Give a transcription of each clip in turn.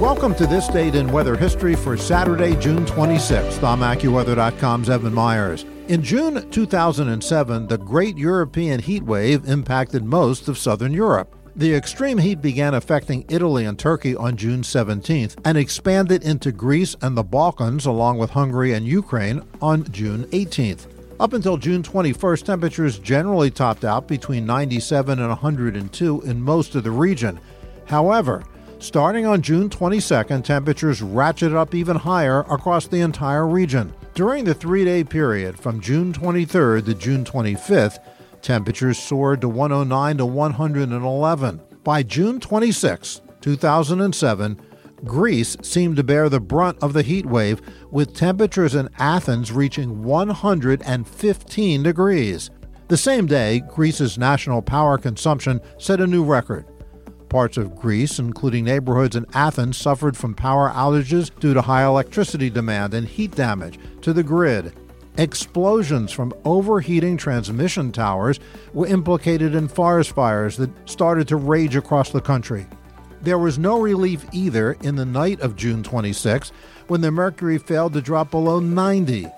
Welcome to this date in weather history for Saturday, June 26th. I'm AccuWeather.com's Evan Myers. In June 2007, the Great European Heat Wave impacted most of southern Europe. The extreme heat began affecting Italy and Turkey on June 17th and expanded into Greece and the Balkans, along with Hungary and Ukraine, on June 18th. Up until June 21st, temperatures generally topped out between 97 and 102 in most of the region. However, starting on June 22nd, temperatures ratcheted up even higher across the entire region. During the three day period from June 23rd to June 25th, temperatures soared to 109 to 111. By June 26, 2007, Greece seemed to bear the brunt of the heat wave, with temperatures in Athens reaching 115 degrees. The same day, Greece's national power consumption set a new record. Parts of Greece, including neighborhoods in Athens, suffered from power outages due to high electricity demand and heat damage to the grid. Explosions from overheating transmission towers were implicated in forest fires that started to rage across the country. There was no relief either in the night of June 26 when the mercury failed to drop below 90.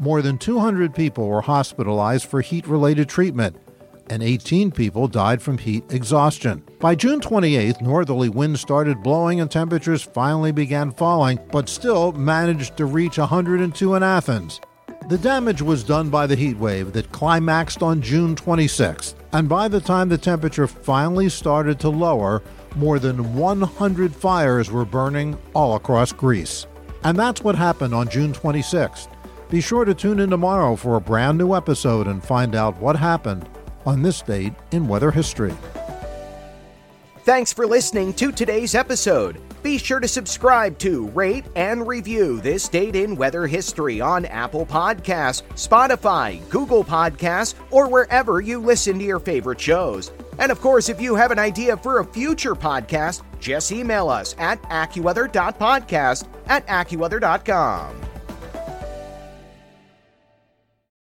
More than 200 people were hospitalized for heat related treatment, and 18 people died from heat exhaustion. By June 28th, northerly winds started blowing and temperatures finally began falling, but still managed to reach 102 in Athens. The damage was done by the heat wave that climaxed on June 26th, and by the time the temperature finally started to lower, more than 100 fires were burning all across Greece. And that's what happened on June 26th. Be sure to tune in tomorrow for a brand new episode and find out what happened on this date in weather history. Thanks for listening to today's episode. Be sure to subscribe to, rate, and review this date in weather history on Apple Podcasts, Spotify, Google Podcasts, or wherever you listen to your favorite shows. And of course, if you have an idea for a future podcast, just email us at AccuWeather.podcast at AccuWeather.com.